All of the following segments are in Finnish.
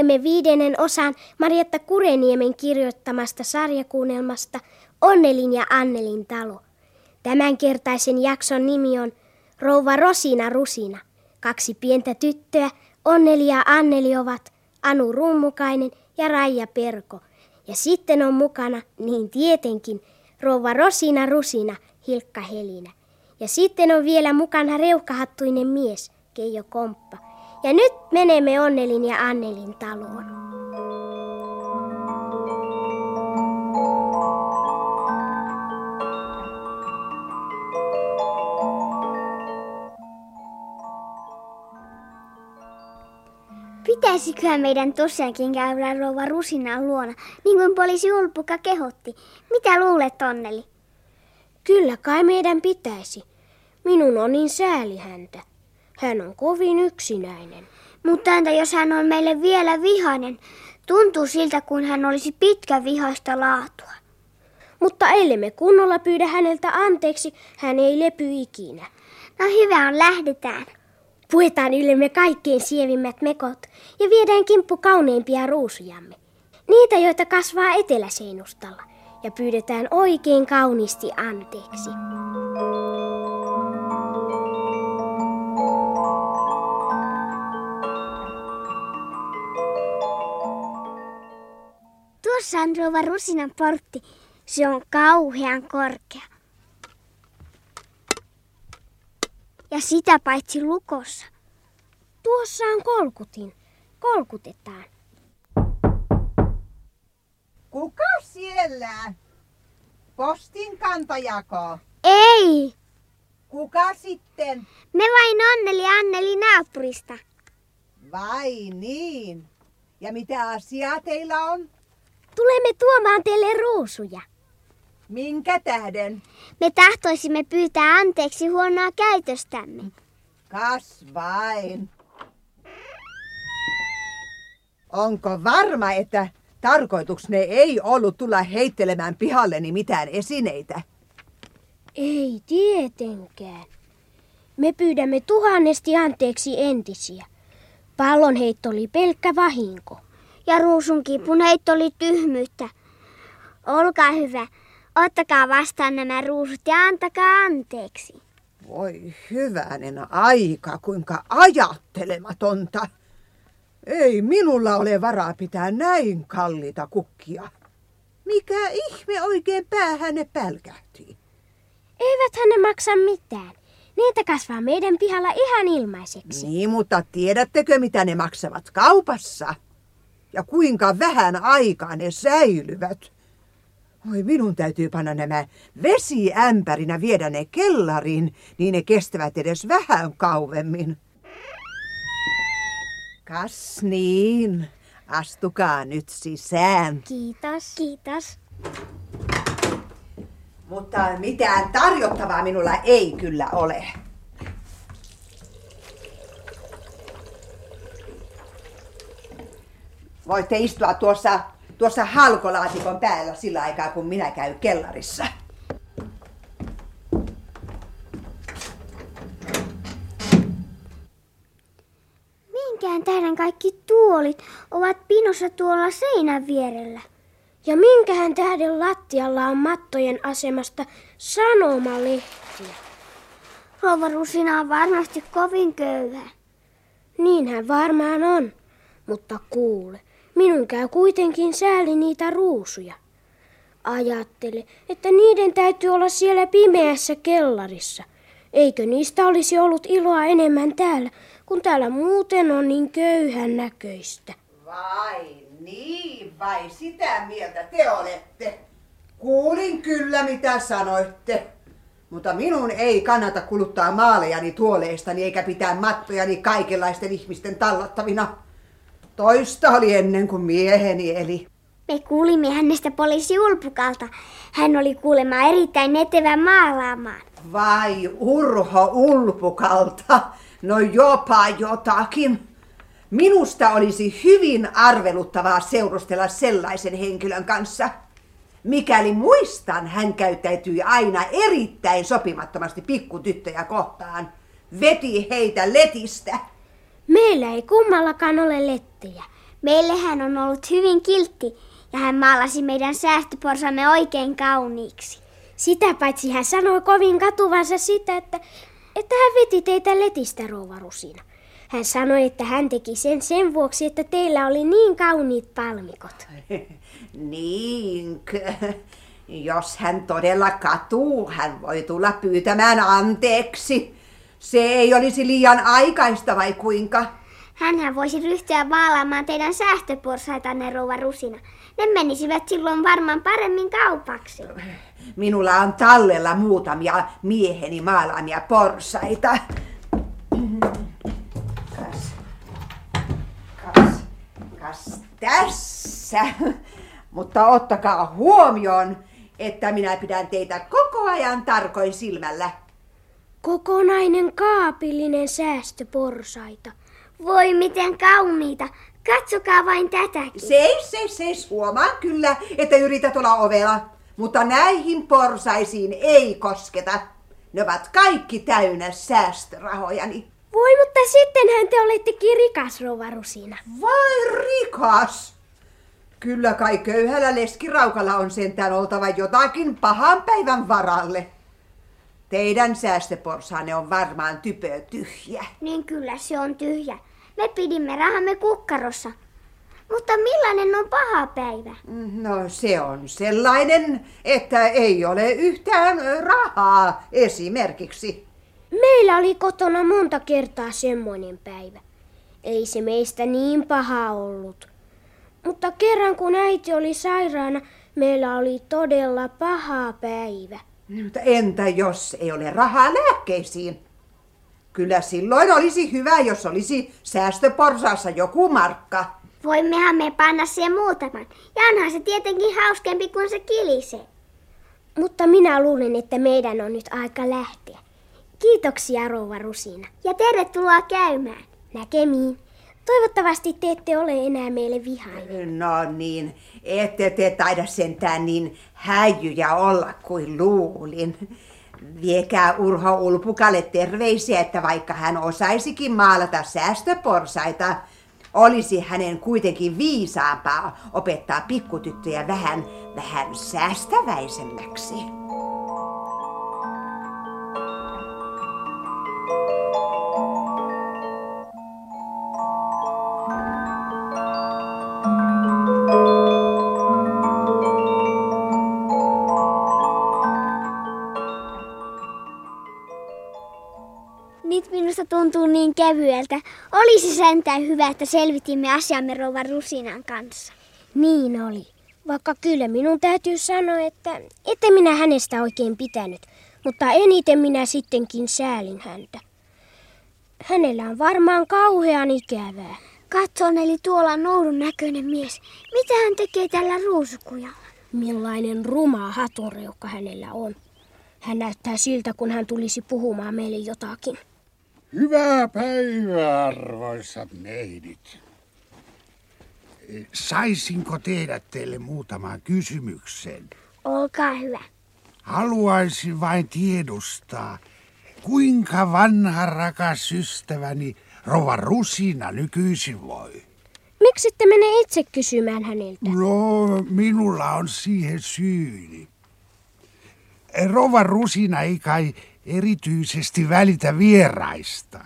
kuulemme viidennen osan Marietta Kureniemen kirjoittamasta sarjakuunnelmasta Onnelin ja Annelin talo. Tämänkertaisen jakson nimi on Rouva Rosina Rusina. Kaksi pientä tyttöä, Onneli ja Anneli ovat Anu Rummukainen ja Raija Perko. Ja sitten on mukana, niin tietenkin, Rouva Rosina Rusina, Hilkka Helinä. Ja sitten on vielä mukana reuhkahattuinen mies, Keijo Komppa. Ja nyt menemme Onnelin ja Annelin taloon. Pitäisiköhän meidän tosiaankin käydä rouva Rusinan luona, niin kuin poliisi Ulpukka kehotti. Mitä luulet, Onneli? Kyllä kai meidän pitäisi. Minun on niin sääli häntä. Hän on kovin yksinäinen. Mutta entä jos hän on meille vielä vihainen? Tuntuu siltä, kun hän olisi pitkä vihaista laatua. Mutta ellemme kunnolla pyydä häneltä anteeksi, hän ei lepy ikinä. No hyvä on, lähdetään. Puetaan yllemme kaikkein sievimmät mekot ja viedään kimppu kauneimpia ruusujamme. Niitä, joita kasvaa eteläseinustalla. Ja pyydetään oikein kauniisti anteeksi. Rouva Rusinan portti. Se on kauhean korkea. Ja sitä paitsi lukossa. Tuossa on kolkutin. Kolkutetaan. Kuka siellä? Postin kantajako? Ei! Kuka sitten? Me vain Onneli Anneli naapurista. Vai niin? Ja mitä asiaa teillä on? Tulemme tuomaan teille ruusuja. Minkä tähden? Me tahtoisimme pyytää anteeksi huonoa käytöstämme. Kas vain. Onko varma, että tarkoituksenne ei ollut tulla heittelemään pihalleni mitään esineitä? Ei tietenkään. Me pyydämme tuhannesti anteeksi entisiä. Pallonheitto oli pelkkä vahinko. Ja ruusun kipun heitto oli tyhmyyttä. Olkaa hyvä, ottakaa vastaan nämä ruusut ja antakaa anteeksi. Voi hyvänen aika, kuinka ajattelematonta. Ei minulla ole varaa pitää näin kalliita kukkia. Mikä ihme oikein päähänne pälkähti? Eivät ne maksa mitään. Niitä kasvaa meidän pihalla ihan ilmaiseksi. Niin, mutta tiedättekö mitä ne maksavat kaupassa? Ja kuinka vähän aikaa ne säilyvät? Oi, minun täytyy panna nämä vesiämpärinä viedä ne kellariin, niin ne kestävät edes vähän kauemmin. Kas niin, astukaa nyt sisään. Kiitos. Kiitos. Mutta mitään tarjottavaa minulla ei kyllä ole. Voitte istua tuossa, tuossa halkolaatikon päällä sillä aikaa, kun minä käyn kellarissa. Minkään tähden kaikki tuolit ovat pinossa tuolla seinän vierellä? Ja minkähän tähden lattialla on mattojen asemasta sanomalehtiä? Rouva Rusina on varmasti kovin köyhä. Niinhän varmaan on. Mutta kuule, minun käy kuitenkin sääli niitä ruusuja. Ajattele, että niiden täytyy olla siellä pimeässä kellarissa. Eikö niistä olisi ollut iloa enemmän täällä, kun täällä muuten on niin köyhän näköistä? Vai niin, vai sitä mieltä te olette? Kuulin kyllä mitä sanoitte. Mutta minun ei kannata kuluttaa maalejani tuoleistani eikä pitää mattojani kaikenlaisten ihmisten tallottavina. Toista oli ennen kuin mieheni eli. Me kuulimme hänestä poliisi Ulpukalta. Hän oli kuulemma erittäin etevä maalaamaan. Vai Urho Ulpukalta? No jopa jotakin. Minusta olisi hyvin arveluttavaa seurustella sellaisen henkilön kanssa. Mikäli muistan, hän käyttäytyi aina erittäin sopimattomasti pikkutyttöjä kohtaan. Veti heitä letistä. Meillä ei kummallakaan ole lettejä. Meille hän on ollut hyvin kiltti ja hän maalasi meidän säästöporsamme oikein kauniiksi. Sitä paitsi hän sanoi kovin katuvansa sitä, että, että hän veti teitä letistä, rouva Rusina. Hän sanoi, että hän teki sen sen vuoksi, että teillä oli niin kauniit palmikot. Niinkö? Jos hän todella katuu, hän voi tulla pyytämään anteeksi. Se ei olisi liian aikaista vai kuinka? Hänhän voisi ryhtyä maalaamaan teidän säästöporsaitanne, rouva Rusina. Ne menisivät silloin varmaan paremmin kaupaksi. Minulla on tallella muutamia mieheni maalaamia porsaita. Kas, kas, kas tässä. Mutta ottakaa huomioon, että minä pidän teitä koko ajan tarkoin silmällä. Kokonainen kaapillinen säästöporsaita. Voi miten kauniita. Katsokaa vain tätäkin. Seis, seis, seis. Huomaan kyllä, että yrität olla ovela. Mutta näihin porsaisiin ei kosketa. Ne ovat kaikki täynnä säästörahojani. Voi, mutta sittenhän te olettekin rikas, rouva Rusina. Vai rikas? Kyllä kai köyhällä leskiraukalla on sentään oltava jotakin pahan päivän varalle. Teidän säästöporsaanne on varmaan typö tyhjä. Niin kyllä se on tyhjä. Me pidimme rahamme kukkarossa. Mutta millainen on paha päivä? No se on sellainen, että ei ole yhtään rahaa esimerkiksi. Meillä oli kotona monta kertaa semmoinen päivä. Ei se meistä niin paha ollut. Mutta kerran kun äiti oli sairaana, meillä oli todella paha päivä. Mutta entä jos ei ole rahaa lääkkeisiin? Kyllä silloin olisi hyvä, jos olisi säästöporsaassa joku markka. Voimmehan me panna siihen muutaman. Ja onhan se tietenkin hauskempi kuin se kilisee. Mutta minä luulen, että meidän on nyt aika lähteä. Kiitoksia, rouva Rusina. Ja tervetuloa käymään. Näkemiin. Toivottavasti te ette ole enää meille vihainen. No niin, ette te taida sentään niin häijyjä olla kuin luulin. Viekää Urho Ulpukalle terveisiä, että vaikka hän osaisikin maalata säästöporsaita, olisi hänen kuitenkin viisaampaa opettaa pikkutyttöjä vähän, vähän säästäväisemmäksi. Tuntuu niin kevyeltä. Olisi sentään hyvä, että selvitimme asiamme rouva Rusinan kanssa. Niin oli. Vaikka kyllä minun täytyy sanoa, että ette minä hänestä oikein pitänyt, mutta eniten minä sittenkin säälin häntä. Hänellä on varmaan kauhean ikävää. Katson, eli tuolla on noudun näköinen mies. Mitä hän tekee tällä ruusukujalla? Millainen ruma hatunreukka hänellä on. Hän näyttää siltä, kun hän tulisi puhumaan meille jotakin. Hyvää päivää, arvoisat neidit. Saisinko tehdä teille muutaman kysymyksen? Olkaa hyvä. Haluaisin vain tiedustaa, kuinka vanha rakas ystäväni Rova Rusina nykyisin voi? Miksi ette mene itse kysymään häneltä? No, minulla on siihen syyni. Rova Rusina ei kai erityisesti välitä vieraista.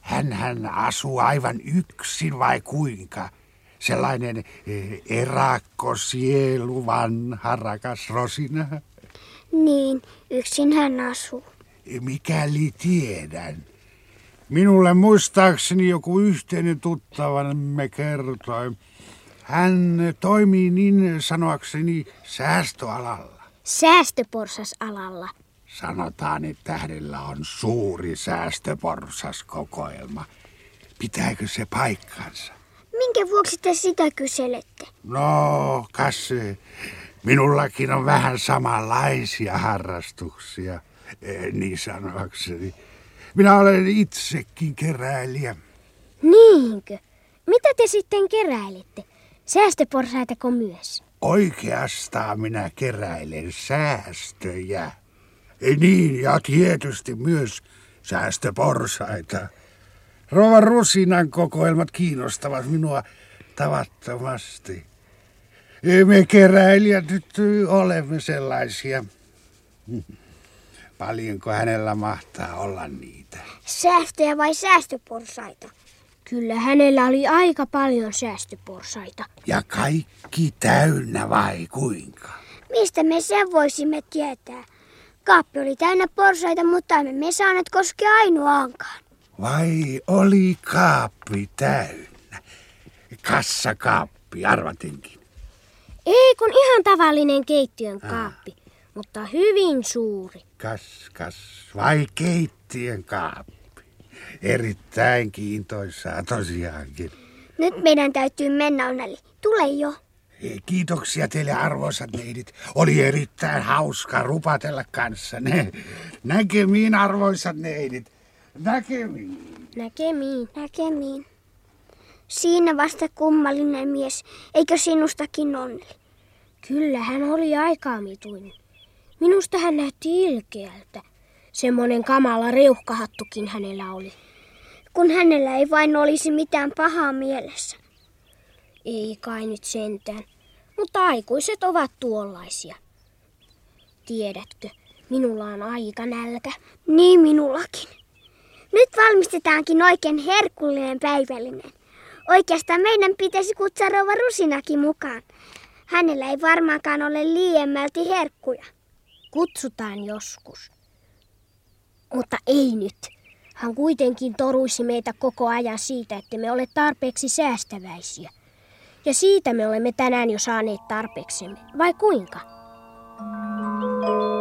Hänhän asuu aivan yksin vai kuinka? Sellainen eh, erakkosielu, vanha, rakas Rosina. Niin, yksin hän asuu. Mikäli tiedän. Minulle muistaakseni joku yhteinen tuttavamme kertoi. Hän toimii niin sanoakseni säästöalalla. Säästöporsasalalla. Sanotaan, että hänellä on suuri säästöporsaskokoelma. Pitääkö se paikkansa? Minkä vuoksi te sitä kyselette? No, kas minullakin on vähän samanlaisia harrastuksia, eh, niin sanoakseni. Minä olen itsekin keräilijä. Niinkö? Mitä te sitten keräilette? Säästöporsaitako myös? Oikeastaan minä keräilen säästöjä. Ei niin, ja tietysti myös säästöporsaita. Rova Rusinan kokoelmat kiinnostavat minua tavattomasti. Me keräilijät nyt olemme sellaisia. Paljonko hänellä mahtaa olla niitä? Säästöjä vai säästöporsaita? Kyllä hänellä oli aika paljon säästöporsaita. Ja kaikki täynnä vai kuinka? Mistä me sen voisimme tietää? Kaappi oli täynnä porsaita, mutta emme me saaneet koskea ainoaankaan. Vai oli kaappi täynnä? Kassakaappi, arvatinkin. Ei kun ihan tavallinen keittiön kaappi, mutta hyvin suuri. Kas, kas, vai keittiön kaappi. Erittäin kiintoisaa tosiaankin. Nyt meidän täytyy mennä, Onneli. Tule jo. Kiitoksia teille arvoisat neidit. Oli erittäin hauska rupatella kanssanne. Näkemiin arvoisat neidit. Näkemiin. Näkemiin. Näkemiin. Siinä vasta kummallinen mies. Eikö sinustakin Onneli? Kyllä hän oli aika omituinen. Minusta hän näytti ilkeältä. Semmoinen kamala reuhkahattukin hänellä oli. Kun hänellä ei vain olisi mitään pahaa mielessä. Ei kai nyt sentään. Mutta aikuiset ovat tuollaisia. Tiedätkö, minulla on aika nälkä. Niin minullakin. Nyt valmistetaankin oikein herkullinen päivällinen. Oikeastaan meidän pitäisi kutsua rouva Rusinakin mukaan. Hänellä ei varmaankaan ole liiemmälti herkkuja. Kutsutaan joskus. Mutta ei nyt. Hän kuitenkin toruisi meitä koko ajan siitä, että me ole tarpeeksi säästäväisiä ja siitä me olemme tänään jo saaneet tarpeeksemme, vai kuinka? Thank you.